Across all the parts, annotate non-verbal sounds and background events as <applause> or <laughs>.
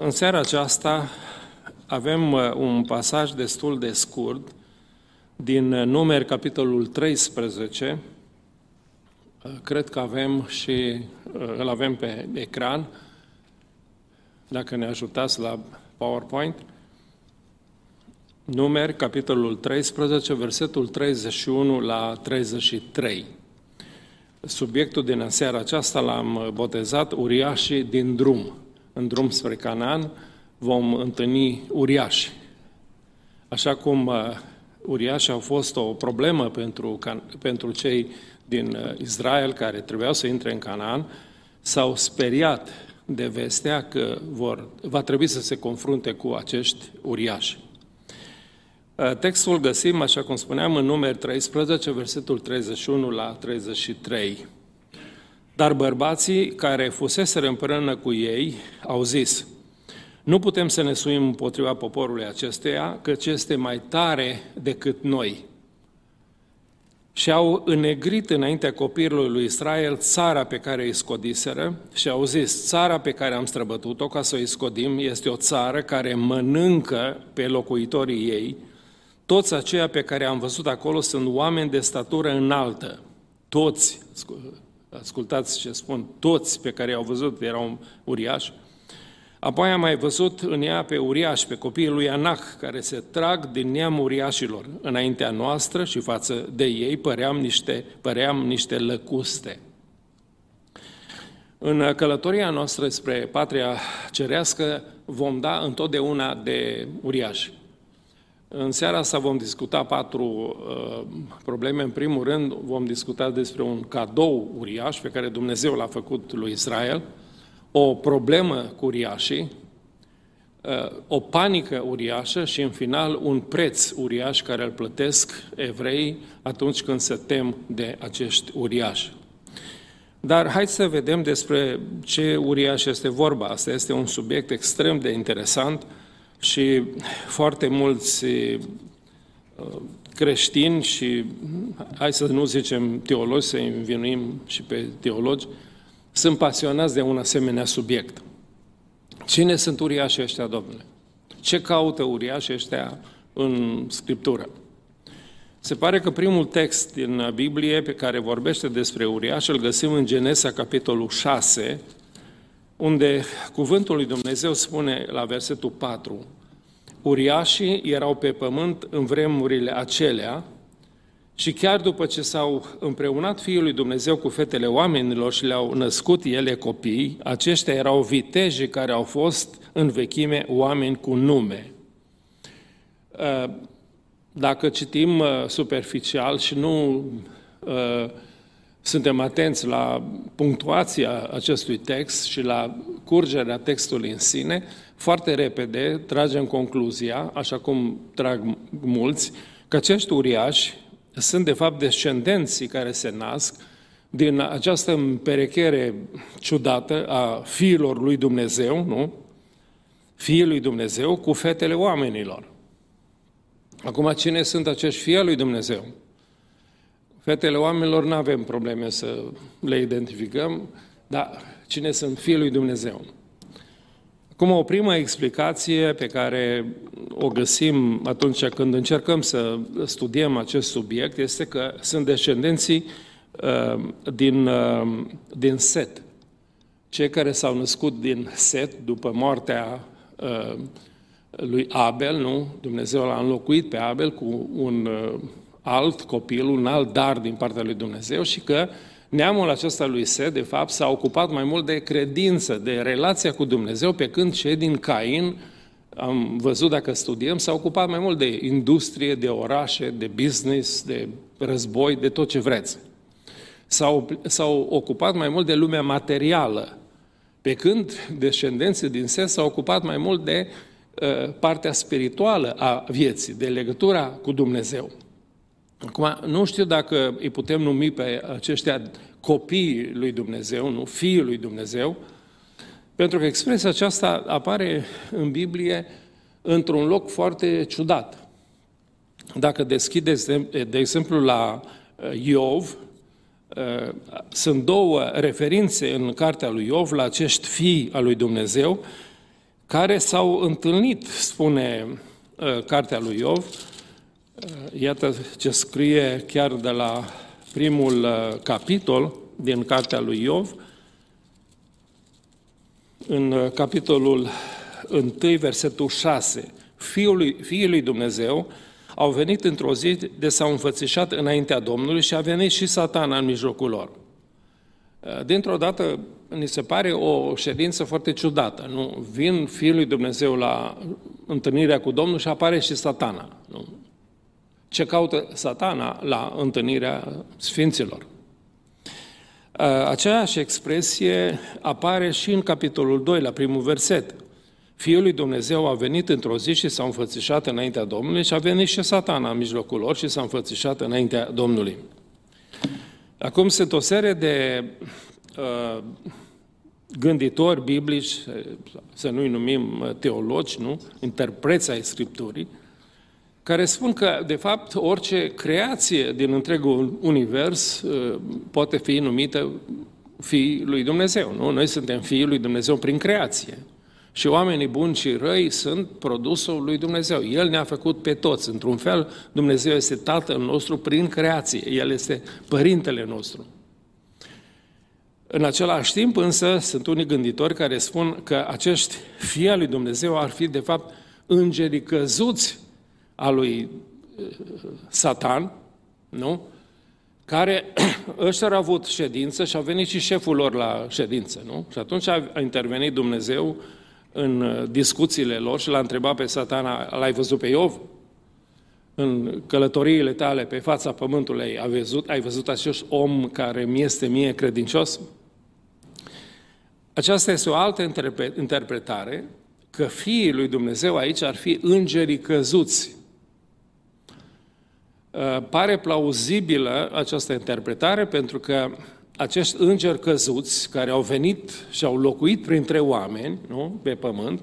În seara aceasta avem uh, un pasaj destul de scurt din uh, numeri capitolul 13. Uh, cred că avem și îl avem pe ecran, dacă ne ajutați la PowerPoint. Numeri, capitolul 13, versetul 31 la 33. Subiectul din seara aceasta l-am botezat Uriașii din drum în drum spre Canaan, vom întâlni uriași. Așa cum uh, uriașii au fost o problemă pentru, pentru cei din uh, Israel care trebuiau să intre în Canaan, s-au speriat de vestea că vor, va trebui să se confrunte cu acești uriași. Uh, textul găsim, așa cum spuneam, în numeri 13, versetul 31 la 33. Dar bărbații care fuseseră împreună cu ei au zis, nu putem să ne suim împotriva poporului acesteia, căci este mai tare decât noi. Și au înnegrit înaintea copilului lui Israel țara pe care îi scodiseră și au zis, țara pe care am străbătut-o ca să o scodim este o țară care mănâncă pe locuitorii ei. Toți aceia pe care am văzut acolo sunt oameni de statură înaltă. Toți, ascultați ce spun, toți pe care i-au văzut erau uriași. Apoi am mai văzut în ea pe uriaș, pe copiii lui Anac, care se trag din neam uriașilor. Înaintea noastră și față de ei păream niște, păream niște lăcuste. În călătoria noastră spre patria cerească vom da întotdeauna de uriași. În seara asta vom discuta patru uh, probleme. În primul rând, vom discuta despre un cadou uriaș pe care Dumnezeu l-a făcut lui Israel, o problemă cu uriașii, uh, o panică uriașă și, în final, un preț uriaș care îl plătesc evrei atunci când se tem de acești uriași. Dar hai să vedem despre ce uriaș este vorba. Asta este un subiect extrem de interesant și foarte mulți uh, creștini și, hai să nu zicem teologi, să învinuim și pe teologi, sunt pasionați de un asemenea subiect. Cine sunt uriașii ăștia, domnule? Ce caută uriașii ăștia în Scriptură? Se pare că primul text din Biblie pe care vorbește despre uriaș îl găsim în Genesa, capitolul 6, unde cuvântul lui Dumnezeu spune la versetul 4, Uriașii erau pe pământ în vremurile acelea și chiar după ce s-au împreunat Fiul lui Dumnezeu cu fetele oamenilor și le-au născut ele copii, aceștia erau viteji care au fost în vechime oameni cu nume. Uh, dacă citim uh, superficial și nu uh, suntem atenți la punctuația acestui text și la curgerea textului în sine, foarte repede tragem concluzia, așa cum trag mulți, că acești uriași sunt de fapt descendenții care se nasc din această împerechere ciudată a fiilor lui Dumnezeu, nu? Fiii lui Dumnezeu cu fetele oamenilor. Acum, cine sunt acești fii lui Dumnezeu? Fetele oamenilor nu avem probleme să le identificăm, dar cine sunt fiii lui Dumnezeu? Acum, o primă explicație pe care o găsim atunci când încercăm să studiem acest subiect este că sunt descendenții uh, din, uh, din Set. Cei care s-au născut din Set după moartea uh, lui Abel, nu? Dumnezeu l-a înlocuit pe Abel cu un alt copil, un alt dar din partea lui Dumnezeu și că neamul acesta lui Set, de fapt, s-a ocupat mai mult de credință, de relația cu Dumnezeu, pe când cei din Cain, am văzut dacă studiem, s-au ocupat mai mult de industrie, de orașe, de business, de război, de tot ce vreți. S-au, s-au ocupat mai mult de lumea materială, pe când descendenții din Set s-au ocupat mai mult de uh, partea spirituală a vieții, de legătura cu Dumnezeu. Acum, nu știu dacă îi putem numi pe aceștia copiii lui Dumnezeu, nu fiii lui Dumnezeu, pentru că expresia aceasta apare în Biblie într-un loc foarte ciudat. Dacă deschideți, de exemplu, la uh, Iov, uh, sunt două referințe în cartea lui Iov la acești fii al lui Dumnezeu, care s-au întâlnit, spune uh, cartea lui Iov, uh, iată ce scrie chiar de la primul uh, capitol din cartea lui Iov, în uh, capitolul 1, versetul 6, Fiul lui, Fiul lui Dumnezeu au venit într-o zi de s-au înfățișat înaintea Domnului și a venit și satana în mijlocul lor. Uh, dintr-o dată, ni se pare o ședință foarte ciudată. Nu? Vin Fiul lui Dumnezeu la întâlnirea cu Domnul și apare și satana. Nu? Ce caută satana la întâlnirea Sfinților? Aceeași expresie apare și în capitolul 2, la primul verset. Fiul lui Dumnezeu a venit într-o zi și s-a înfățișat înaintea Domnului și a venit și satana în mijlocul lor și s-a înfățișat înaintea Domnului. Acum sunt o serie de uh, gânditori biblici, să nu-i numim teologi, nu? interpreți ai Scripturii, care spun că, de fapt, orice creație din întregul univers uh, poate fi numită fii lui Dumnezeu. Nu? Noi suntem fiii lui Dumnezeu prin creație. Și oamenii buni și răi sunt produsul lui Dumnezeu. El ne-a făcut pe toți. Într-un fel, Dumnezeu este Tatăl nostru prin creație. El este Părintele nostru. În același timp, însă, sunt unii gânditori care spun că acești fii al lui Dumnezeu ar fi, de fapt, îngerii căzuți a lui uh, Satan, nu? care <clears throat> ăștia au avut ședință și a venit și șeful lor la ședință, nu? Și atunci a intervenit Dumnezeu în uh, discuțiile lor și l-a întrebat pe satana, l-ai văzut pe Iov? În călătoriile tale pe fața pământului ai văzut, ai văzut acest om care mi este mie credincios? Aceasta este o altă interpretare, că fiii lui Dumnezeu aici ar fi îngerii căzuți, Uh, pare plauzibilă această interpretare pentru că acești îngeri căzuți care au venit și au locuit printre oameni nu, pe pământ,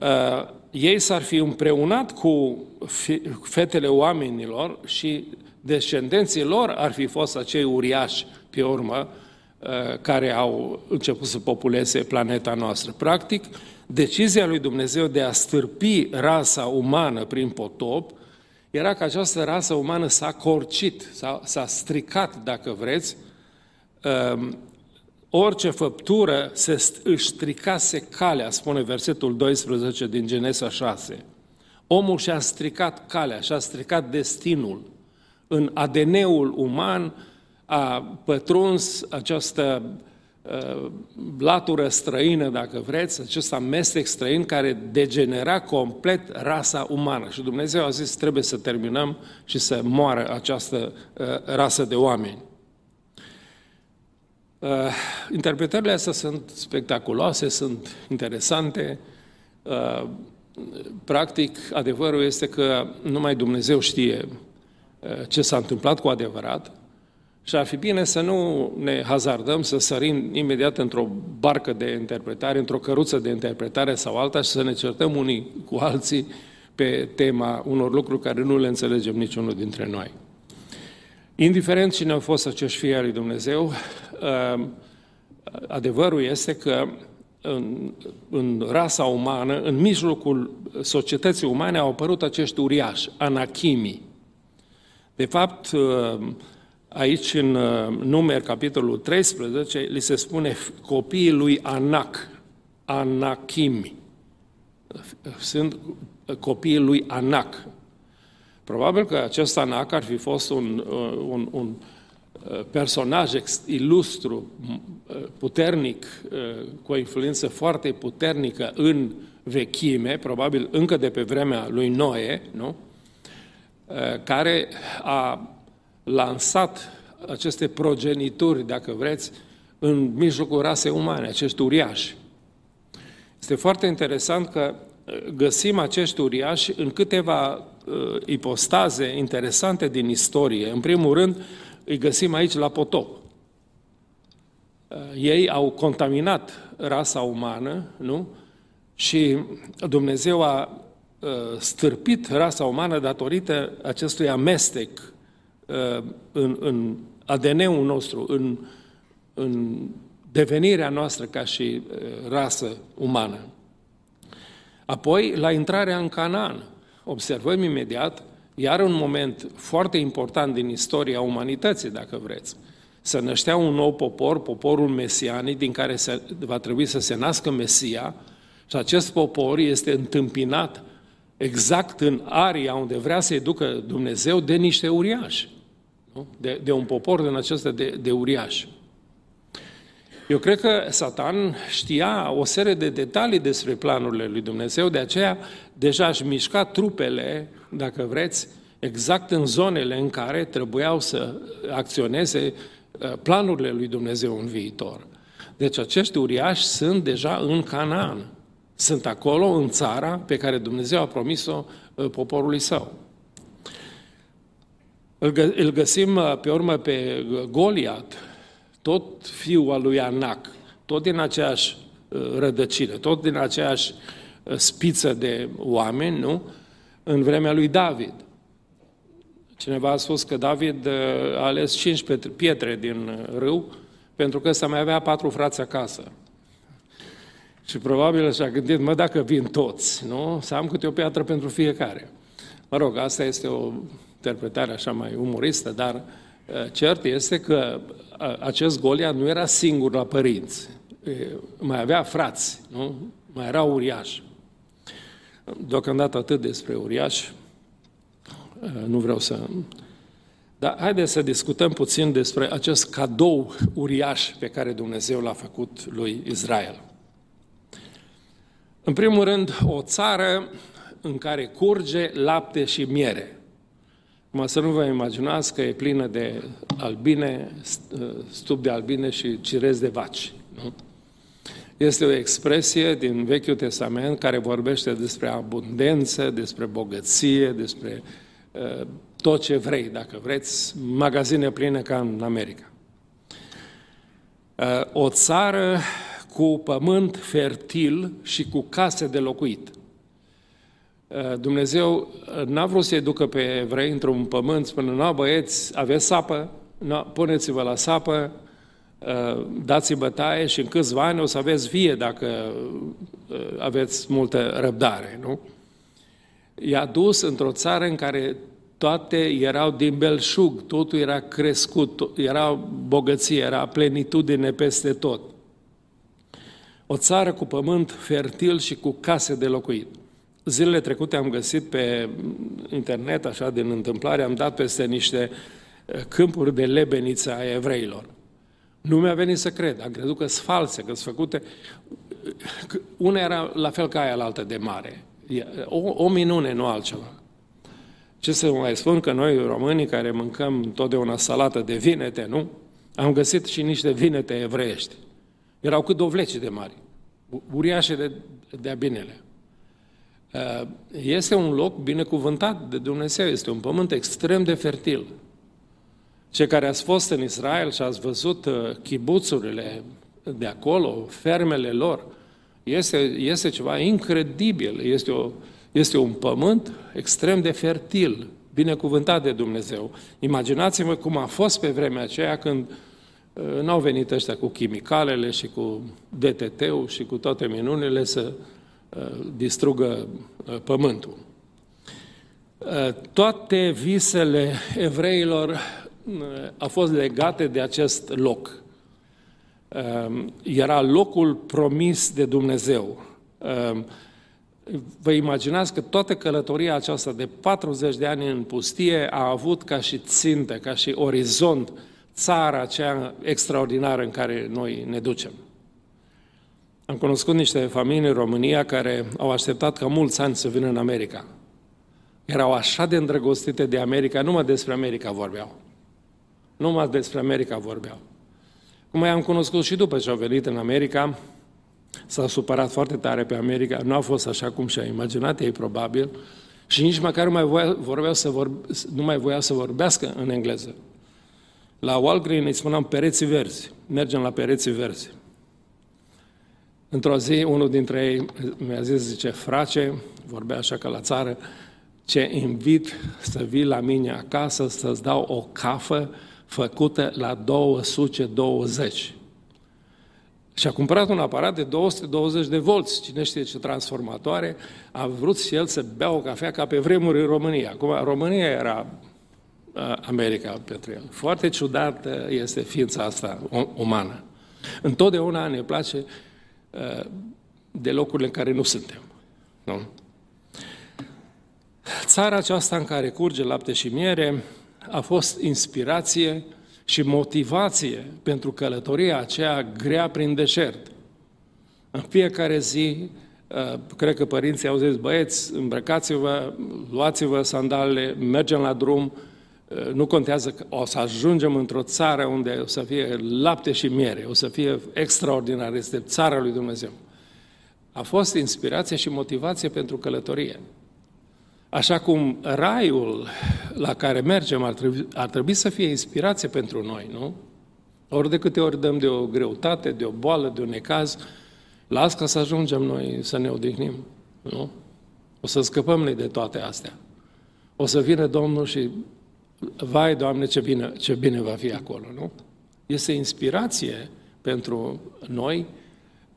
uh, ei s-ar fi împreunat cu fetele oamenilor și descendenții lor ar fi fost acei uriași pe urmă uh, care au început să populeze planeta noastră. Practic, decizia lui Dumnezeu de a stârpi rasa umană prin potop era că această rasă umană s-a corcit, s-a, s-a stricat, dacă vreți, um, orice făptură se, își stricase calea, spune versetul 12 din Genesa 6. Omul și-a stricat calea, și-a stricat destinul. În ADN-ul uman a pătruns această Uh, latură străină, dacă vreți, acest amestec străin care degenera complet rasa umană. Și Dumnezeu a zis, trebuie să terminăm și să moară această uh, rasă de oameni. Uh, interpretările astea sunt spectaculoase, sunt interesante. Practic, adevărul este că numai Dumnezeu știe ce s-a întâmplat cu adevărat, și ar fi bine să nu ne hazardăm să sărim imediat într-o barcă de interpretare, într-o căruță de interpretare sau alta și să ne certăm unii cu alții pe tema unor lucruri care nu le înțelegem niciunul dintre noi. Indiferent cine au fost acești fii al lui Dumnezeu, uh, adevărul este că în, în rasa umană, în mijlocul societății umane, au apărut acești uriași, anachimii. De fapt, uh, Aici, în uh, numer, capitolul 13, li se spune copiii lui Anac, Anachimi. Sunt copiii lui Anac. Probabil că acest Anac ar fi fost un, uh, un, un uh, personaj ilustru, puternic, cu o influență foarte puternică în vechime, probabil încă de pe vremea lui Noe, nu? care a lansat aceste progenituri, dacă vreți, în mijlocul rasei umane, acești uriași. Este foarte interesant că uh, găsim acești uriași în câteva uh, ipostaze interesante din istorie. În primul rând, îi găsim aici la potop. Uh, ei au contaminat rasa umană, nu? Și Dumnezeu a uh, stârpit rasa umană datorită acestui amestec Uh, în, în ADN-ul nostru, în, în devenirea noastră ca și uh, rasă umană. Apoi, la intrarea în Canaan, observăm imediat, iar un moment foarte important din istoria umanității, dacă vreți, să năștea un nou popor, poporul mesianic, din care se, va trebui să se nască Mesia, și acest popor este întâmpinat exact în aria unde vrea să-i ducă Dumnezeu de niște uriași. Nu? De, de un popor din acesta de, de uriași. Eu cred că Satan știa o serie de detalii despre planurile lui Dumnezeu, de aceea deja își mișca trupele, dacă vreți, exact în zonele în care trebuiau să acționeze uh, planurile lui Dumnezeu în viitor. Deci acești uriași sunt deja în Canaan. Sunt acolo, în țara pe care Dumnezeu a promis-o uh, poporului său. Îl găsim uh, pe urmă pe Goliat, tot fiul al lui Anac, tot din aceeași uh, rădăcină, tot din aceeași spiță de oameni, nu? În vremea lui David. Cineva a spus că David a ales cinci pietre din râu pentru că să mai avea patru frați acasă. Și probabil și-a gândit, mă, dacă vin toți, nu? Să am câte o piatră pentru fiecare. Mă rog, asta este o interpretare așa mai umoristă, dar uh, cert este că uh, acest Goliat nu era singur la părinți. Mai avea frați, nu? Mai era uriaș. Deocamdată atât despre uriaș. Uh, nu vreau să... Dar haideți să discutăm puțin despre acest cadou uriaș pe care Dumnezeu l-a făcut lui Israel. În primul rând, o țară în care curge lapte și miere. Mă să nu vă imaginați că e plină de albine, stup de albine și cirez de vaci. Nu? Este o expresie din Vechiul Testament care vorbește despre abundență, despre bogăție, despre uh, tot ce vrei, dacă vreți, magazine pline ca în America. Uh, o țară cu pământ fertil și cu case de locuit. Uh, Dumnezeu uh, n-a vrut să-i ducă pe evrei într-un pământ, spune, nu, băieți, aveți sapă, no, puneți-vă la sapă, uh, dați-i bătaie și în câțiva ani o să aveți vie dacă aveți multă răbdare, nu? I-a dus într-o țară în care toate erau din belșug, totul era crescut, era bogăție, era plenitudine peste tot. O țară cu pământ fertil și cu case de locuit. Zilele trecute am găsit pe internet, așa din întâmplare, am dat peste niște eh, câmpuri de lebeniță a evreilor. Nu mi-a venit să cred, am crezut că sunt false, că sunt făcute... Una era la fel ca aia la altă de mare. O, o minune, nu altceva. Ce să mai spun că noi, românii, care mâncăm totdeauna salată de vinete, nu? Am găsit și niște vinete evreiești. Erau cât dovleci de mari, uriașe de, de binele. Uh, este un loc binecuvântat de Dumnezeu, este un pământ extrem de fertil. Cei care ați fost în Israel și ați văzut uh, chibuțurile de acolo, fermele lor, este, este ceva incredibil. Este, o, este un pământ extrem de fertil, binecuvântat de Dumnezeu. Imaginați-vă cum a fost pe vremea aceea când uh, Uh, n-au venit ăștia cu chimicalele și cu DTT-ul și cu toate minunile să uh, distrugă uh, pământul. Toate visele evreilor au fost legate de acest loc. Era locul promis de Dumnezeu. Vă imaginați că toată călătoria aceasta de 40 de ani în pustie a avut ca și țintă, ca și orizont, țara aceea extraordinară în care noi ne ducem. Am cunoscut niște familii în România care au așteptat ca mulți ani să vină în America. Erau așa de îndrăgostite de America, numai despre America vorbeau. Numai despre America vorbeau. Cum mai am cunoscut și după ce au venit în America, s-a supărat foarte tare pe America, nu a fost așa cum și-a imaginat ei probabil, și nici măcar nu mai voia, vorbeau să vorbe, nu mai voia să vorbească în engleză. La Walgreen îi spuneam pereții verzi. Mergem la pereții verzi. Într-o zi, unul dintre ei mi-a zis, zice, frace, vorbea așa ca la țară, ce invit să vii la mine acasă să-ți dau o cafă făcută la 220. Și a cumpărat un aparat de 220 de volți, cine știe ce transformatoare, a vrut și el să bea o cafea ca pe vremuri în România. Acum, România era America pentru el. Foarte ciudată este ființa asta umană. Întotdeauna ne place de locurile în care nu suntem. Nu? Țara aceasta în care curge lapte și miere a fost inspirație și motivație pentru călătoria aceea grea prin deșert. În fiecare zi, uh, cred că părinții au zis, băieți, îmbrăcați-vă, luați-vă sandalele, mergem la drum, uh, nu contează că o să ajungem într-o țară unde o să fie lapte și miere, o să fie extraordinar, este țara lui Dumnezeu. A fost inspirație și motivație pentru călătorie. Așa cum raiul la care mergem ar trebui, ar trebui să fie inspirație pentru noi, nu? Ori de câte ori dăm de o greutate, de o boală, de un necaz, las ca să ajungem noi să ne odihnim, nu? O să scăpăm noi de toate astea. O să vină Domnul și, vai, Doamne, ce bine, ce bine va fi acolo, nu? Este inspirație pentru noi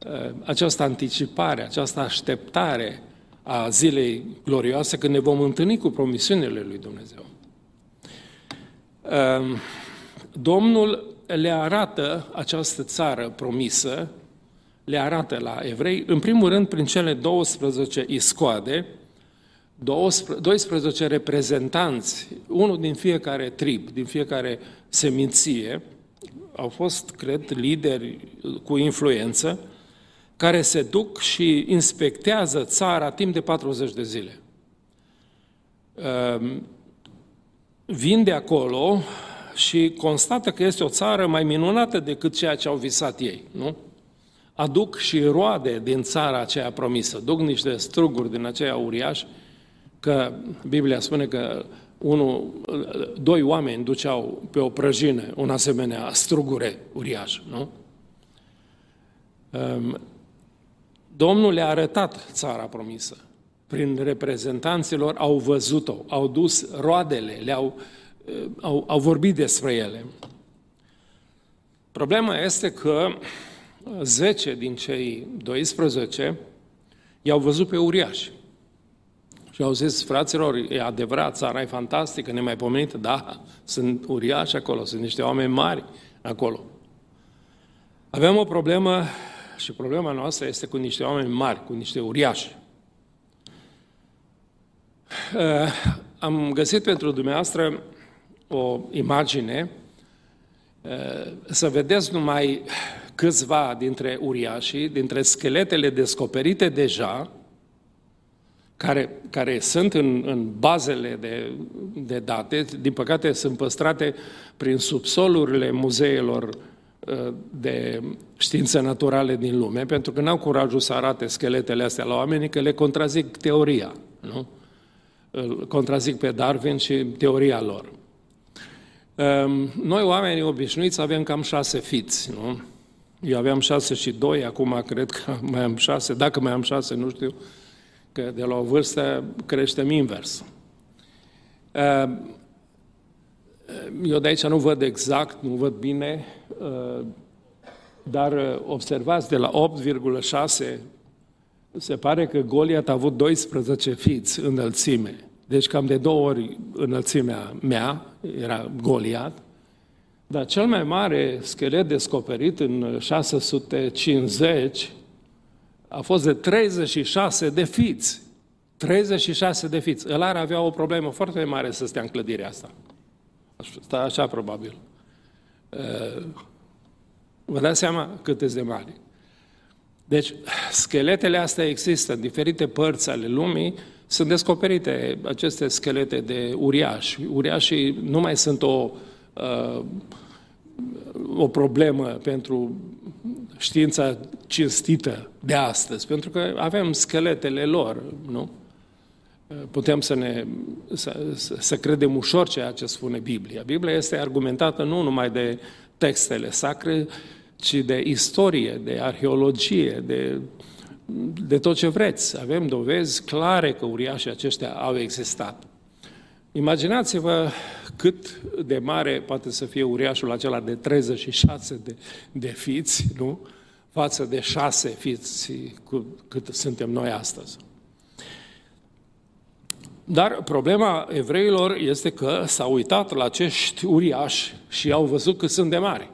uh, această anticipare, această așteptare a zilei glorioase când ne vom întâlni cu promisiunile lui Dumnezeu. Ehm, Domnul le arată această țară promisă, le arată la evrei, în primul rând prin cele 12 iscoade, 12 reprezentanți, unul din fiecare trib, din fiecare seminție, au fost, cred, lideri cu influență, care se duc și inspectează țara timp de 40 de zile. Ehm, vin de acolo și constată că este o țară mai minunată decât ceea ce au visat ei, nu? Aduc și roade din țara aceea promisă, duc niște struguri din aceea uriași, că Biblia spune că unul, doi oameni duceau pe o prăjină un asemenea strugure uriaș, nu? Ehm, Domnul le-a arătat țara promisă. Prin reprezentanților au văzut-o, au dus roadele, le-au, eh, au, au vorbit despre ele. Problema este că 10 din cei 12 i-au văzut pe uriași. Și au zis, fraților, e adevărat, țara e fantastică, nemaipomenită, da, sunt uriași acolo, sunt niște oameni mari acolo. Avem o problemă și problema noastră este cu niște oameni mari, cu niște uriași. Uh, am găsit pentru dumneavoastră o imagine uh, să vedeți numai câțiva dintre uriașii, dintre scheletele descoperite deja, care, care sunt în, în bazele de, de date, din păcate sunt păstrate prin subsolurile muzeelor de științe naturale din lume, pentru că n-au curajul să arate scheletele astea la oameni, că le contrazic teoria, nu? Îl contrazic pe Darwin și teoria lor. Ehm, noi, oamenii obișnuiți, avem cam șase fiți, nu? Eu aveam șase și doi, acum cred că mai am șase, dacă mai am șase, nu știu, că de la o vârstă creștem invers. Ehm, eu de aici nu văd exact, nu văd bine, uh, dar uh, observați, de la 8,6 se pare că Goliat a avut 12 fiți înălțime. Deci cam de două ori înălțimea mea era Goliat. Dar cel mai mare schelet descoperit în 650 a fost de 36 de fiți. 36 de fiți. El ar avea o problemă foarte mare să stea în clădirea asta. Sta așa probabil. Vă dați seama cât de mari. Deci, scheletele astea există în diferite părți ale lumii, sunt descoperite aceste schelete de uriași. Uriașii nu mai sunt o, o problemă pentru știința cinstită de astăzi, pentru că avem scheletele lor, nu? putem să, ne, să, să credem ușor ceea ce spune Biblia. Biblia este argumentată nu numai de textele sacre, ci de istorie, de arheologie, de, de tot ce vreți. Avem dovezi clare că uriașii aceștia au existat. Imaginați-vă cât de mare poate să fie uriașul acela de 36 de, de fiți, nu? față de șase fiți cât suntem noi astăzi. Dar problema evreilor este că s-au uitat la acești uriași și au văzut că sunt de mari.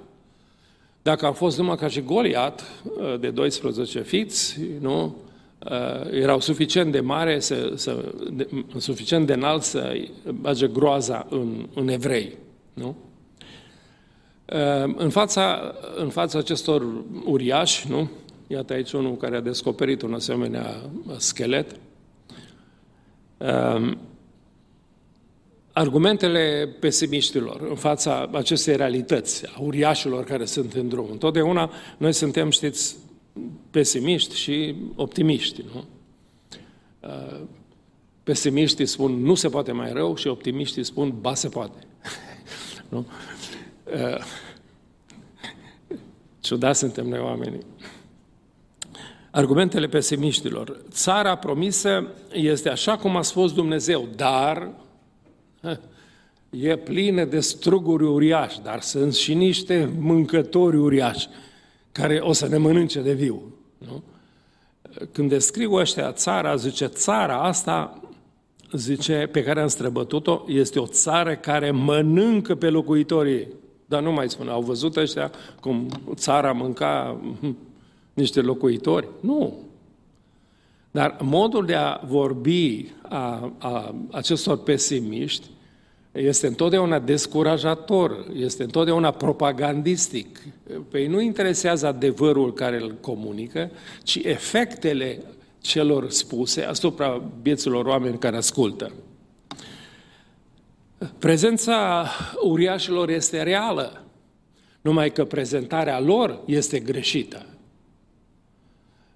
Dacă au fost numai ca și Goliat, uh, de 12 fiți, nu? Uh, erau suficient de mare, să, să, de, suficient de înalt să bage groaza în, în evrei. Nu? Uh, în fața, în fața acestor uriași, nu? Iată aici unul care a descoperit un asemenea schelet. Argumentele pesimiștilor în fața acestei realități, a uriașilor care sunt în drum. Întotdeauna noi suntem, știți, pesimiști și optimiști, nu? Uh, pesimiștii spun nu se poate mai rău și optimiștii spun ba se poate. <laughs> nu? Uh, ciudat suntem noi oamenii. Argumentele pesimiștilor. Țara promisă este așa cum a spus Dumnezeu, dar e plină de struguri uriași, dar sunt și niște mâncători uriași care o să ne mănânce de viu. Nu? Când descriu ăștia țara, zice, țara asta, zice, pe care am străbătut-o, este o țară care mănâncă pe locuitorii. Dar nu mai spun, au văzut ăștia cum țara mânca hm, niște locuitori? Nu. Dar modul de a vorbi a, a acestor pesimiști este întotdeauna descurajator, este întotdeauna propagandistic. Pe ei nu interesează adevărul care îl comunică, ci efectele celor spuse asupra vieților oameni care ascultă. Prezența uriașilor este reală, numai că prezentarea lor este greșită.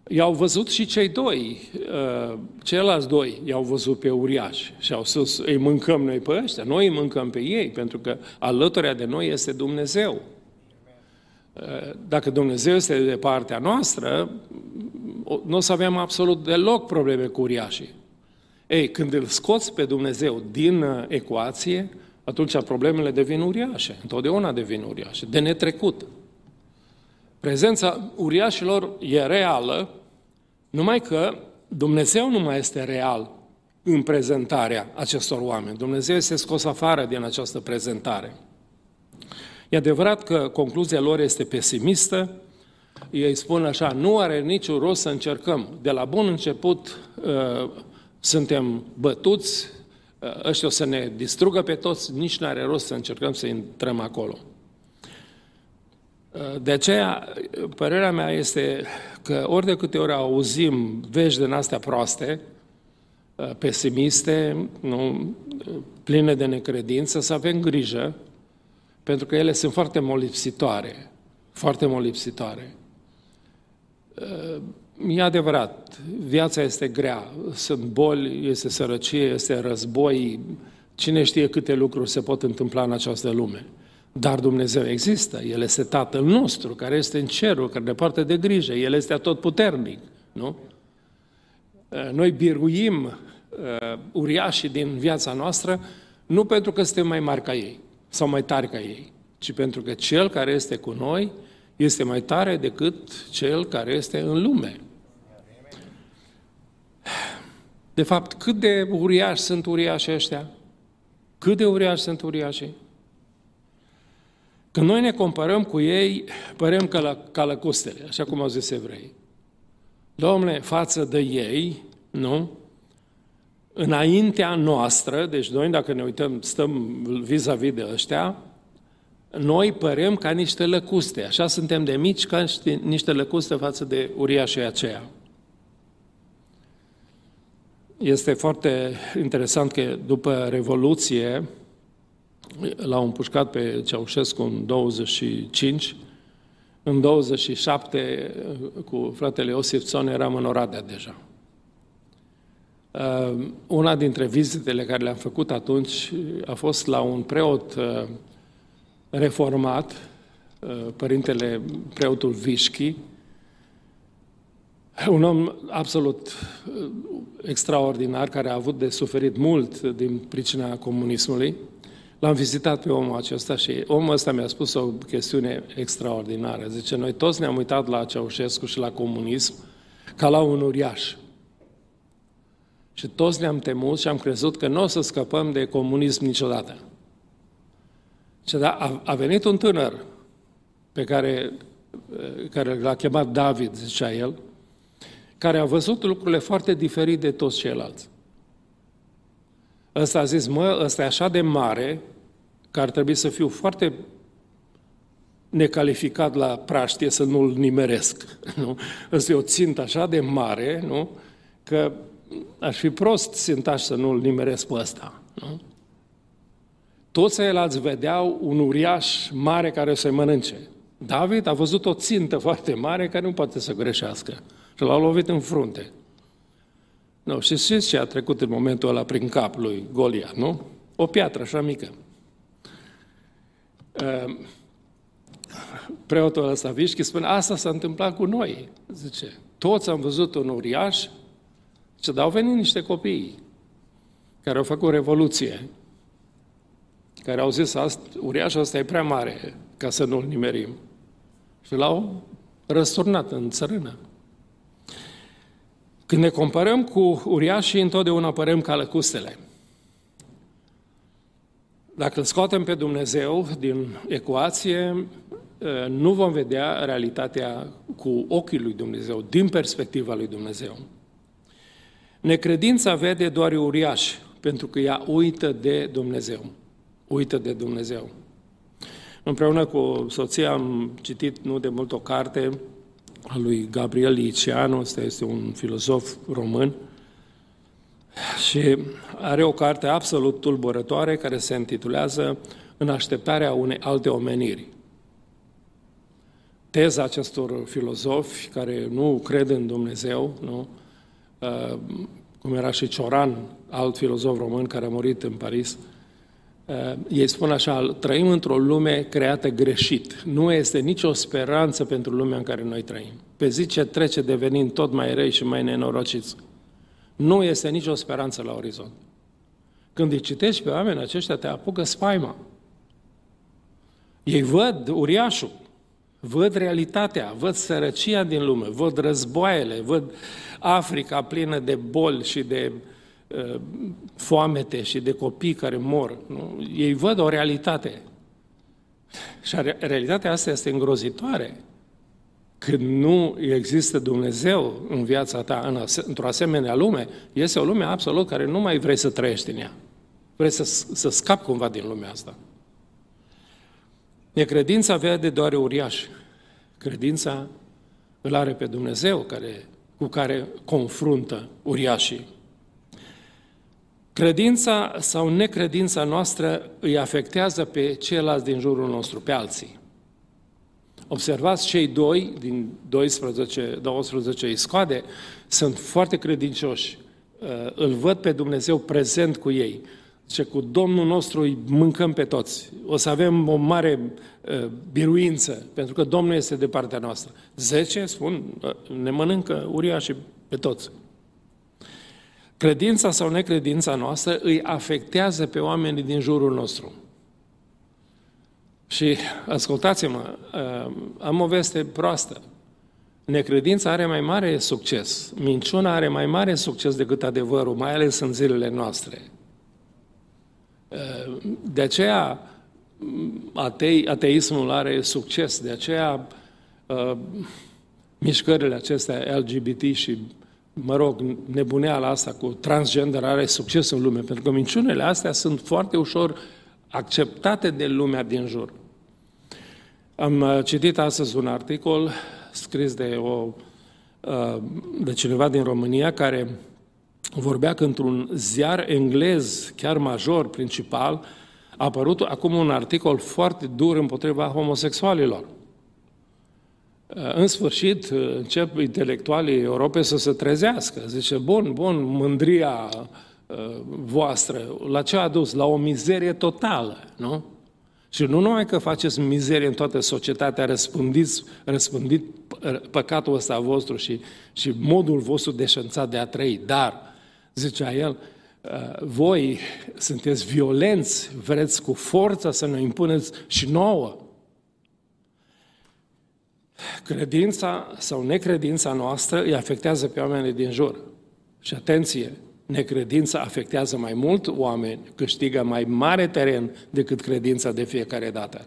I-au văzut și cei doi, uh, ceilalți doi i-au văzut pe uriași și au spus, îi mâncăm noi pe ăștia, noi îi mâncăm pe ei, pentru că alăturea de noi este Dumnezeu. Uh, dacă Dumnezeu este de partea noastră, nu o să avem absolut deloc probleme cu uriașii. Ei, când îl scoți pe Dumnezeu din uh, ecuație, atunci problemele devin uriașe, întotdeauna devin uriașe, de netrecut. Prezența uriașilor e reală, numai că Dumnezeu nu mai este real în prezentarea acestor oameni. Dumnezeu este scos afară din această prezentare. E adevărat că concluzia lor este pesimistă, ei spun așa, nu are niciun rost să încercăm. De la bun început uh, suntem bătuți, uh, ăștia o să ne distrugă pe toți, nici nu are rost să încercăm să intrăm acolo. De aceea, părerea mea este că ori de câte ori auzim vești din astea proaste, pesimiste, nu, pline de necredință, să avem grijă, pentru că ele sunt foarte molipsitoare, foarte molipsitoare. E adevărat, viața este grea, sunt boli, este sărăcie, este război, cine știe câte lucruri se pot întâmpla în această lume. Dar Dumnezeu există, El este Tatăl nostru, care este în cerul, care ne poartă de grijă, El este atotputernic, nu? Uh, noi biruim uh, uriașii din viața noastră nu pentru că suntem mai mari ca ei sau mai tari ca ei, ci pentru că Cel care este cu noi este mai tare decât Cel care este în lume. De fapt, cât de uriași sunt uriașii ăștia? Cât de uriași sunt uriașii? Când noi ne comparăm cu ei, părem ca, la, ca lăcustele, așa cum au zis evrei. Domnule, față de ei, nu? Înaintea noastră, deci noi dacă ne uităm, stăm vis-a-vis de ăștia, noi părem ca niște lăcuste, așa suntem de mici ca niște lăcuste față de uriașii aceia. Este foarte interesant că după Revoluție, l-au împușcat pe Ceaușescu în 25, în 27 cu fratele Iosif Țon eram în Oradea deja. Uh, una dintre vizitele care le-am făcut atunci a fost la un preot uh, reformat, uh, părintele preotul Vișchi, un om absolut extraordinar, care a avut de suferit mult din pricina comunismului, L-am vizitat pe omul acesta și omul ăsta mi-a spus o chestiune extraordinară. Zice, noi toți ne-am uitat la Ceaușescu și la comunism ca la un uriaș. Și toți ne-am temut și am crezut că nu o să scăpăm de comunism niciodată. Și da, a, a venit un tânăr pe care, care l-a chemat David, zicea el, care a văzut lucrurile foarte diferit de toți ceilalți. Ăsta a zis, mă, ăsta e așa de mare că ar trebui să fiu foarte necalificat la praștie să nu-l nimeresc. <laughs> Nu? Ăsta e o țintă așa de mare, nu? că aș fi prost țintaș să nu-l nimeresc pe ăsta. Nu? Toți ceilalți vedeau un uriaș mare care o să-i mănânce. David a văzut o țintă foarte mare care nu poate să greșească. Și l-a lovit în frunte. Nu, și știți ce a trecut în momentul ăla prin cap lui Golia, nu? O piatră așa mică. Ehm, preotul ăsta Vișchi spune, asta s-a întâmplat cu noi. Zice, toți am văzut un uriaș, ce dar au venit niște copii care au făcut revoluție, care au zis, uriașul ăsta e prea mare ca să nu-l nimerim. Și l-au răsturnat în țărână. Când ne comparăm cu uriașii, întotdeauna apărăm ca lăcustele. Dacă îl scoatem pe Dumnezeu din ecuație, ă, nu vom vedea realitatea cu ochii lui Dumnezeu, din perspectiva lui Dumnezeu. Necredința vede doar uriaș, pentru că ea uită de Dumnezeu. Uită de Dumnezeu. Împreună cu soția am citit nu de mult o carte a lui Gabriel Liceanu, ăsta este un filozof român, și are o carte absolut tulburătoare care se intitulează În așteptarea unei alte omeniri. Teza acestor filozofi care nu cred în Dumnezeu, nu? Uh, cum era și Cioran, alt filozof român care a murit în Paris, uh, ei spun așa, trăim într-o lume creată greșit. Nu este nicio speranță pentru lumea în care noi trăim. Pe zi ce trece devenind tot mai răi și mai nenorociți. Nu este nicio speranță la orizont. Când îi citești pe oameni aceștia, te apucă spaima. Ei văd uriașul, văd realitatea, văd sărăcia din lume, văd războaiele, văd Africa plină de boli și de uh, foamete și de copii care mor. Nu? Ei văd o realitate. Și realitatea asta este îngrozitoare. Când nu există Dumnezeu în viața ta, în ase- într-o asemenea lume, este o lume absolut care nu mai vrei să trăiești în ea. Vrei să, să scapi cumva din lumea asta. Necredința vede doar uriaș. Credința îl are pe Dumnezeu care, cu care confruntă uriașii. Credința sau necredința noastră îi afectează pe ceilalți din jurul nostru, pe alții. Observați, cei doi din 12, 12 iscoade sunt foarte credincioși. Uh, îl văd pe Dumnezeu prezent cu ei. Ce cu Domnul nostru îi mâncăm pe toți. O să avem o mare uh, biruință, pentru că Domnul este de partea noastră. Zece spun, uh, ne mănâncă uriașii pe toți. Credința sau necredința noastră îi afectează pe oamenii din jurul nostru. Și ascultați-mă, uh, am o veste proastă. Necredința are mai mare succes. Minciuna are mai mare succes decât adevărul, mai ales în zilele noastre. Uh, de aceea atei, ateismul are succes, de aceea uh, mișcările acestea LGBT și, mă rog, nebuneala asta cu transgender are succes în lume, pentru că minciunile astea sunt foarte ușor acceptate de lumea din jur. Am uh, citit astăzi un articol scris de, o, uh, de cineva din România care vorbea că într-un ziar englez, chiar major, principal, a apărut acum un articol foarte dur împotriva homosexualilor. Uh, în sfârșit, încep intelectualii Europei să se trezească. Zice, bun, bun, mândria voastră, la ce a dus? La o mizerie totală, nu? Și nu numai că faceți mizerie în toată societatea, răspândiți, răspândit păcatul ăsta vostru și, și modul vostru deșanțat de a trăi, dar, zicea el, uh, voi sunteți violenți, vreți cu forța să ne impuneți și nouă. Credința sau necredința noastră îi afectează pe oamenii din jur. Și atenție, necredința afectează mai mult oameni, câștigă mai mare teren decât credința de fiecare dată.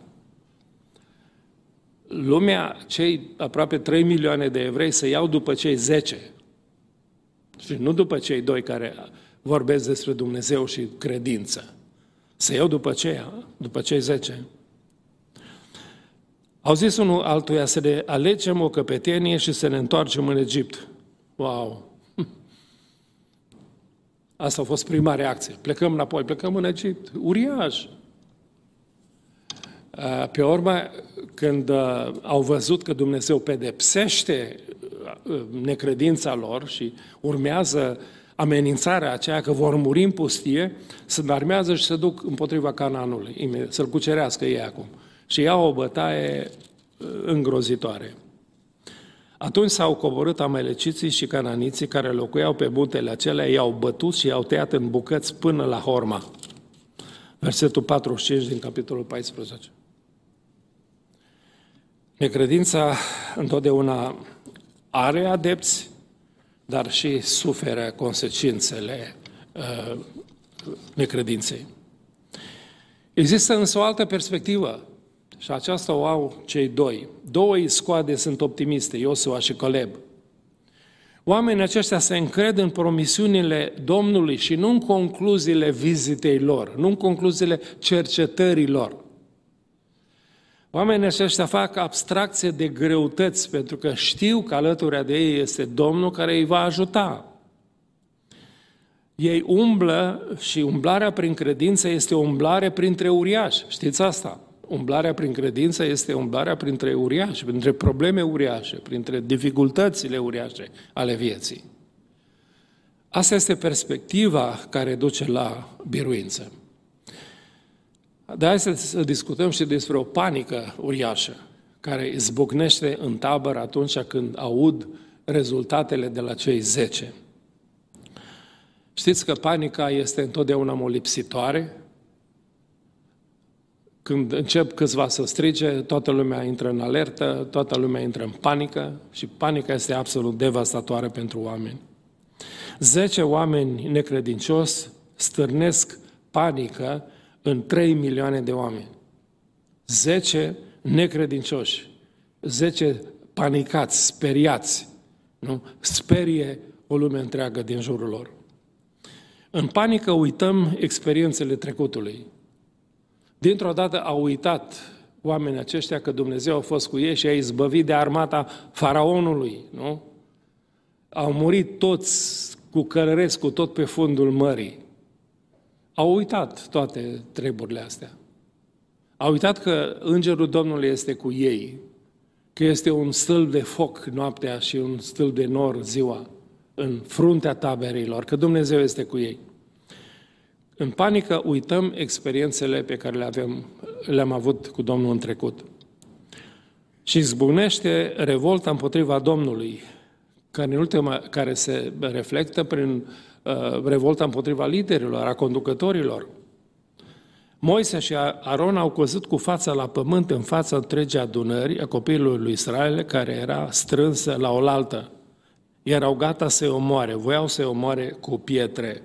Lumea, cei aproape 3 milioane de evrei se iau după cei 10 și nu după cei doi care vorbesc despre Dumnezeu și credință. Se iau după ceea, după cei 10. Au zis unul altuia să ne alegem o căpetenie și să ne întoarcem în Egipt. Wow! <laughs> Asta a fost prima reacție. Plecăm înapoi, plecăm în Egipt. Uriaș! Pe urmă, când au văzut că Dumnezeu pedepsește necredința lor și urmează amenințarea aceea că vor muri în pustie, se armează și se duc împotriva Cananului, să-l cucerească ei acum. Și iau o bătaie îngrozitoare. Atunci s-au coborât ameleciții și cananiții care locuiau pe muntele acelea, i-au bătut și i-au tăiat în bucăți până la Horma. Versetul 45 din capitolul 14. Necredința întotdeauna are adepți, dar și suferă consecințele uh, necredinței. Există însă o altă perspectivă și aceasta o au cei doi. Două iscoade sunt optimiste, Iosua și Caleb. Oamenii aceștia se încred în promisiunile Domnului și nu în concluziile vizitei lor, nu în concluziile cercetării lor. Oamenii aceștia fac abstracție de greutăți pentru că știu că alături de ei este Domnul care îi va ajuta. Ei umblă și umblarea prin credință este o umblare printre uriași. Știți asta? Umblarea prin credință este umblarea printre uriașe, printre probleme uriașe, printre dificultățile uriașe ale vieții. Asta este perspectiva care duce la biruință. De azi să discutăm și despre o panică uriașă care izbucnește în tabără atunci când aud rezultatele de la cei zece. Știți că panica este întotdeauna molipsitoare, când încep câțiva să strige, toată lumea intră în alertă, toată lumea intră în panică și panica este absolut devastatoare pentru oameni. Zece oameni necredincios stârnesc panică în 3 milioane de oameni. Zece necredincioși, zece panicați, speriați, nu? sperie o lume întreagă din jurul lor. În panică uităm experiențele trecutului, Dintr-o dată au uitat oamenii aceștia că Dumnezeu a fost cu ei și a izbăvit de armata faraonului, nu? Au murit toți cu călărescu tot pe fundul mării. Au uitat toate treburile astea. Au uitat că Îngerul Domnului este cu ei, că este un stâlp de foc noaptea și un stâlp de nor ziua în fruntea taberilor, că Dumnezeu este cu ei. În panică uităm experiențele pe care le avem, le-am avut cu Domnul în trecut. Și izbucnește revolta împotriva Domnului, care, în ultima, care se reflectă prin uh, revolta împotriva liderilor, a conducătorilor. Moise și Aron au căzut cu fața la pământ în fața întregii adunări a copilului lui Israel, care era strânsă la oaltă. Erau gata să-i omoare, voiau să-i omoare cu pietre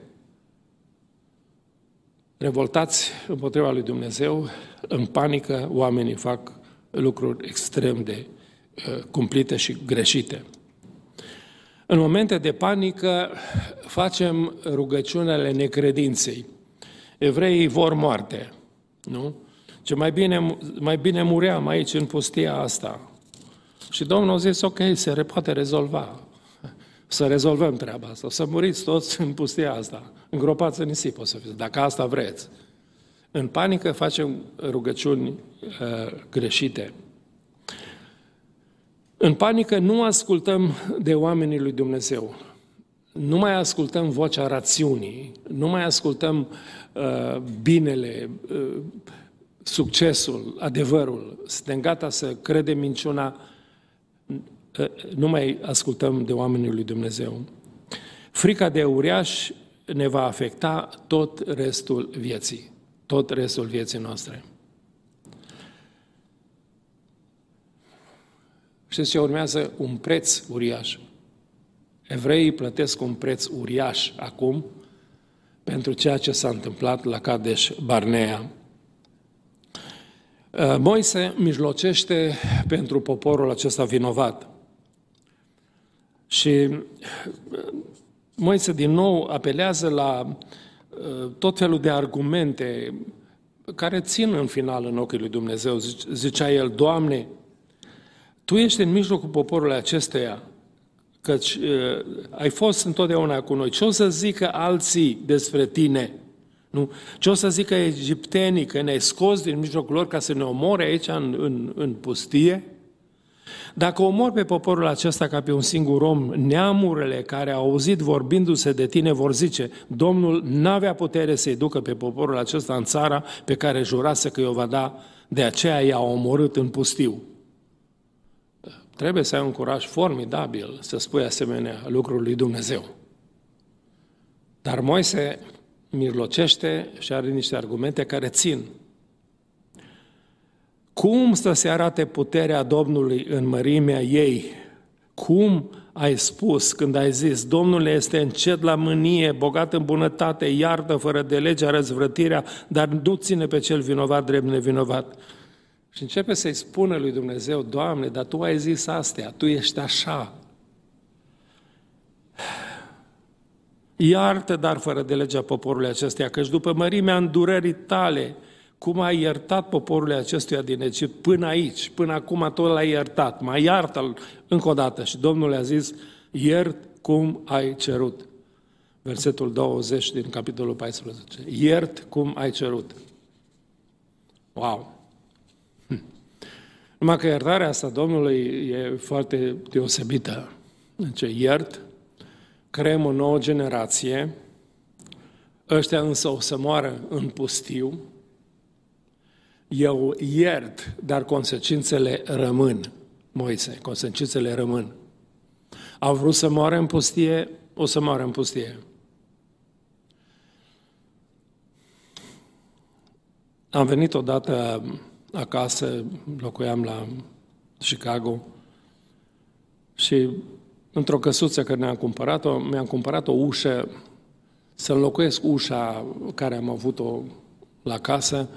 revoltați împotriva lui Dumnezeu, în panică, oamenii fac lucruri extrem de uh, cumplite și greșite. În momente de panică facem rugăciunile necredinței. Evreii vor moarte, nu? Ce mai bine, mai bine muream aici în pustia asta. Și Domnul a zis, ok, se poate rezolva să rezolvăm treaba asta, să muriți toți în pustia asta, îngropați în nisip o să fiți, dacă asta vreți. În panică facem rugăciuni uh, greșite. În panică nu ascultăm de oamenii lui Dumnezeu. Nu mai ascultăm vocea rațiunii, nu mai ascultăm uh, binele, uh, succesul, adevărul. Suntem gata să credem minciuna nu mai ascultăm de oamenii lui Dumnezeu. Frica de uriaș ne va afecta tot restul vieții, tot restul vieții noastre. Știți ce urmează? Un preț uriaș. Evreii plătesc un preț uriaș acum pentru ceea ce s-a întâmplat la Kadesh Barnea. Uh, Moise mijlocește pentru poporul acesta vinovat. Și uh, Moise din nou apelează la uh, tot felul de argumente care țin în final în ochii lui Dumnezeu. Zicea el, Doamne, Tu ești în mijlocul poporului acesteia, căci uh, ai fost întotdeauna cu noi. Ce o să zică alții despre tine? Nu? Ce o să zică egiptenii că ne-ai scos din mijlocul lor ca să ne omore aici în, în, în pustie? Dacă omor pe poporul acesta ca pe un singur om, neamurile care au auzit vorbindu-se de tine vor zice, Domnul n-avea putere să-i ducă pe poporul acesta în țara pe care jurase că i-o va da, de aceea i-a omorât în pustiu. Trebuie să ai un curaj formidabil să spui asemenea lucruri lui Dumnezeu. Dar Moise mirlocește și are niște argumente care țin. Cum să se arate puterea Domnului în mărimea ei? Cum ai spus când ai zis, Domnul este încet la mânie, bogat în bunătate, iartă fără de legea răzvrătirea, dar nu ține pe cel vinovat drept nevinovat. Și începe să-i spună lui Dumnezeu, Doamne, dar Tu ai zis astea, Tu ești așa. Iartă, dar fără de legea poporului acesteia, căci după mărimea îndurării tale, cum ai iertat poporul acestuia din Egipt până aici, până acum tot l-ai iertat, mai iartă-l încă o dată. Și Domnul a zis, iert cum ai cerut. Versetul 20 din capitolul 14. Iert cum ai cerut. Wow! Numai că iertarea asta Domnului e foarte deosebită. Deci iert, creăm o nouă generație, ăștia însă o să moară în pustiu, eu iert, dar consecințele rămân, Moise, consecințele rămân. Au vrut să moară în pustie, o să moară în pustie. Am venit odată acasă, locuiam la Chicago și într-o căsuță care ne-am cumpărat-o, mi-am cumpărat o ușă să înlocuiesc ușa care am avut-o la casă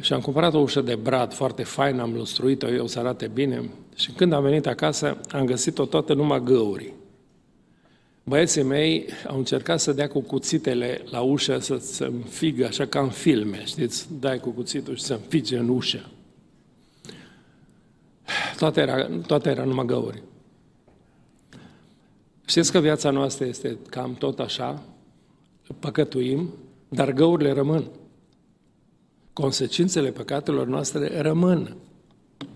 și am cumpărat o ușă de brad foarte faină, am lustruit-o eu să arate bine și când am venit acasă am găsit-o toată numai găuri. Băieții mei au încercat să dea cu cuțitele la ușă să se înfigă, așa ca în filme, știți? Dai cu cuțitul și să înfige în ușă. Toate era, toate era numai găuri. Știți că viața noastră este cam tot așa, păcătuim, dar găurile rămân. Consecințele păcatelor noastre rămân.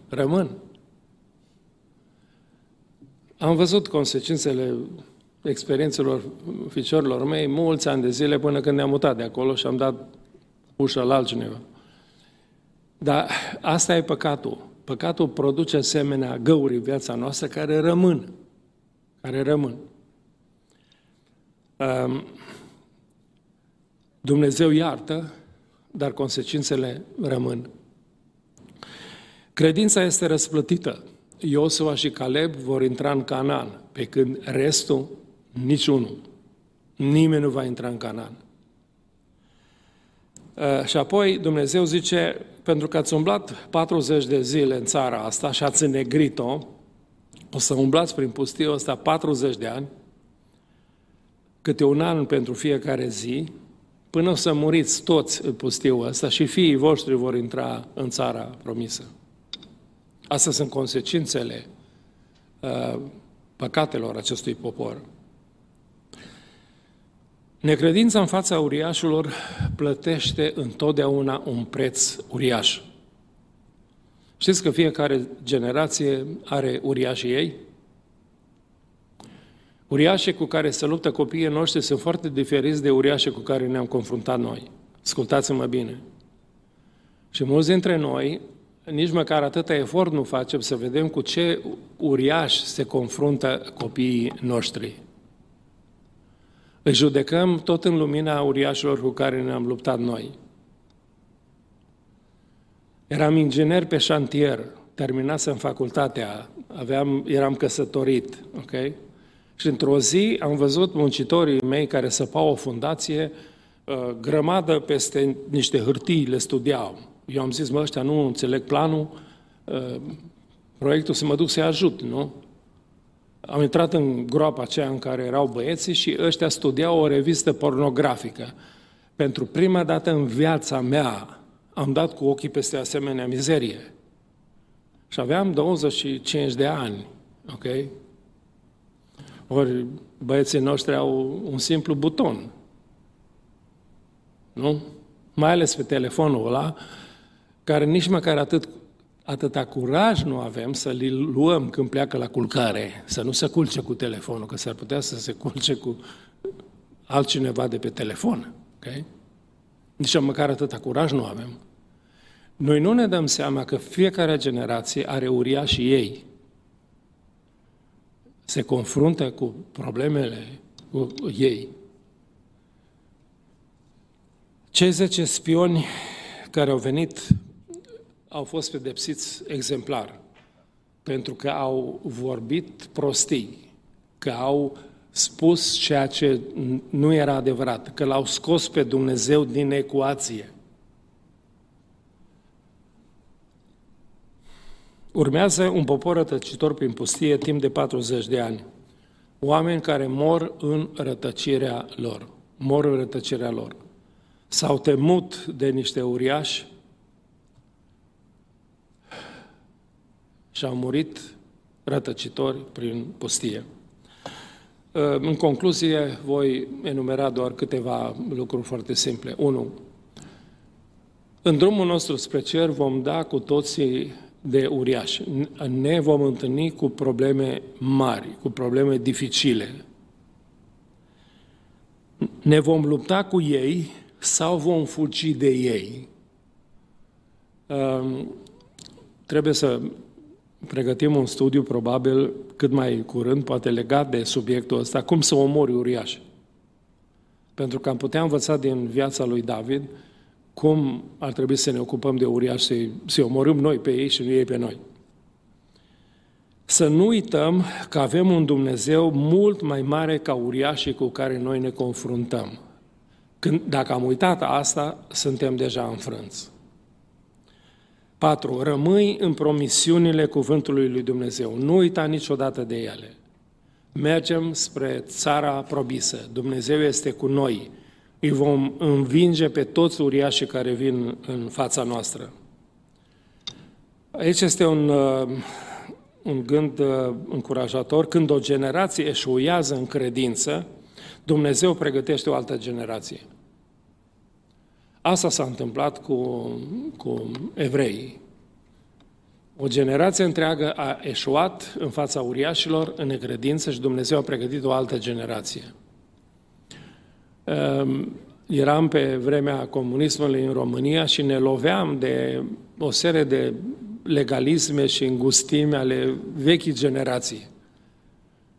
Rămân. Am văzut consecințele experiențelor ficiorilor mei mulți ani de zile până când ne-am mutat de acolo și am dat ușa la altcineva. Dar asta e păcatul. Păcatul produce asemenea găuri în viața noastră care rămân. Care rămân. Um, Dumnezeu iartă, dar consecințele rămân. Credința este răsplătită. Iosua și Caleb vor intra în Canaan, pe când restul Niciunul. Nimeni nu va intra în Canaan. Uh, și apoi Dumnezeu zice, pentru că ați umblat 40 de zile în țara asta și ați înnegrit-o, o să umblați prin pustiu ăsta 40 de ani, câte un an pentru fiecare zi, până o să muriți toți în pustiul ăsta și fiii voștri vor intra în țara promisă. Astea sunt consecințele uh, păcatelor acestui popor. Necredința în fața uriașilor plătește întotdeauna un preț uriaș. Știți că fiecare generație are uriașii ei? Uriașii cu care se luptă copiii noștri sunt foarte diferiți de uriașii cu care ne-am confruntat noi. Ascultați-mă bine. Și mulți dintre noi, nici măcar atâta efort nu facem să vedem cu ce uriaș se confruntă copiii noștri. Îi judecăm tot în lumina uriașilor cu care ne-am luptat noi. Eram inginer pe șantier, terminasem facultatea, aveam, eram căsătorit, ok? Și într-o zi am văzut muncitorii mei care săpau o fundație, uh, grămadă peste niște hârtii le studiau. Eu am zis, mă, ăștia nu înțeleg planul, uh, proiectul să mă duc să-i ajut, nu? Am intrat în groapa aceea în care erau băieții și ăștia studiau o revistă pornografică. Pentru prima dată în viața mea am dat cu ochii peste asemenea mizerie. Și aveam 25 de ani, ok? Ori băieții noștri au un simplu buton, nu? Mai ales pe telefonul ăla, care nici măcar atât, atâta curaj nu avem să-l luăm când pleacă la culcare, să nu se culce cu telefonul, că s-ar putea să se culce cu altcineva de pe telefon, ok? Nici măcar atâta curaj nu avem. Noi nu ne dăm seama că fiecare generație are uriașii ei. Se confruntă cu problemele cu ei. Cei zece spioni care au venit au fost pedepsiți exemplar pentru că au vorbit prostii, că au spus ceea ce nu era adevărat, că l-au scos pe Dumnezeu din ecuație. Urmează un popor rătăcitor prin pustie timp de 40 de ani. Oameni care mor în rătăcirea lor. Mor în rătăcirea lor. S-au temut de niște uriași și au murit rătăcitori prin pustie. În concluzie, voi enumera doar câteva lucruri foarte simple. 1. În drumul nostru spre cer vom da cu toții de uriași. Ne vom întâlni cu probleme mari, cu probleme dificile. Ne vom lupta cu ei sau vom fugi de ei. Trebuie să pregătim un studiu, probabil, cât mai curând, poate legat de subiectul ăsta, cum să omori uriași. Pentru că am putea învăța din viața lui David cum ar trebui să ne ocupăm de uriași, să-i, să omorâm noi pe ei și nu ei pe noi. Să nu uităm că avem un Dumnezeu mult mai mare ca uriașii cu care noi ne confruntăm. Când, dacă am uitat asta, suntem deja înfrânți. 4. Rămâi în promisiunile cuvântului lui Dumnezeu. Nu uita niciodată de ele. Mergem spre țara probisă. Dumnezeu este cu noi îi vom învinge pe toți uriașii care vin în fața noastră. Aici este un, uh, un gând uh, încurajator. Când o generație eșuiază în credință, Dumnezeu pregătește o altă generație. Asta s-a întâmplat cu, cu evreii. O generație întreagă a eșuat în fața uriașilor în necredință și Dumnezeu a pregătit o altă generație. Ehm, eram pe vremea comunismului în România și ne loveam de o serie de legalisme și îngustime ale vechii generații.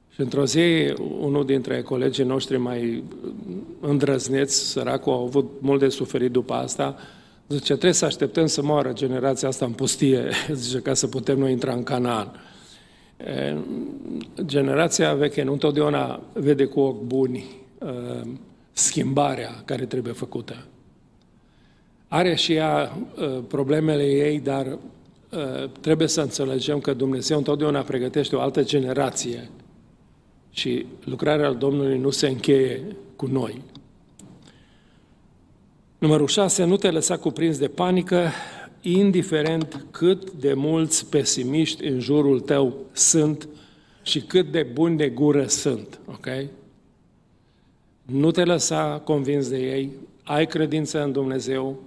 Și într-o zi, unul dintre colegii noștri mai îndrăzneți, săracul, au avut mult de suferit după asta, zice, trebuie să așteptăm să moară generația asta în pustie, <laughs> zice, ca să putem noi intra în Canaan. Generația veche nu întotdeauna vede cu ochi buni ehm, schimbarea care trebuie făcută. Are și ea uh, problemele ei, dar uh, trebuie să înțelegem că Dumnezeu întotdeauna pregătește o altă generație și lucrarea Domnului nu se încheie cu noi. Numărul 6. Nu te lăsa cuprins de panică, indiferent cât de mulți pesimiști în jurul tău sunt și cât de buni de gură sunt. Okay? Nu te lăsa convins de ei, ai credință în Dumnezeu,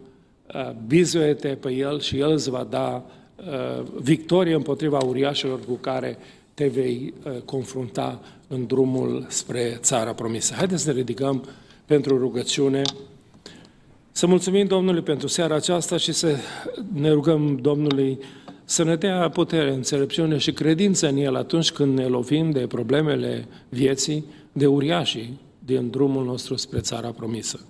uh, bizuie-te pe El și El îți va da uh, victorie împotriva uriașilor cu care te vei uh, confrunta în drumul spre țara promisă. Haideți să ne ridicăm pentru rugăciune. Să mulțumim Domnului pentru seara aceasta și să ne rugăm Domnului să ne dea putere, înțelepciune și credință în El atunci când ne lovim de problemele vieții, de uriașii din drumul nostru spre țara promisă.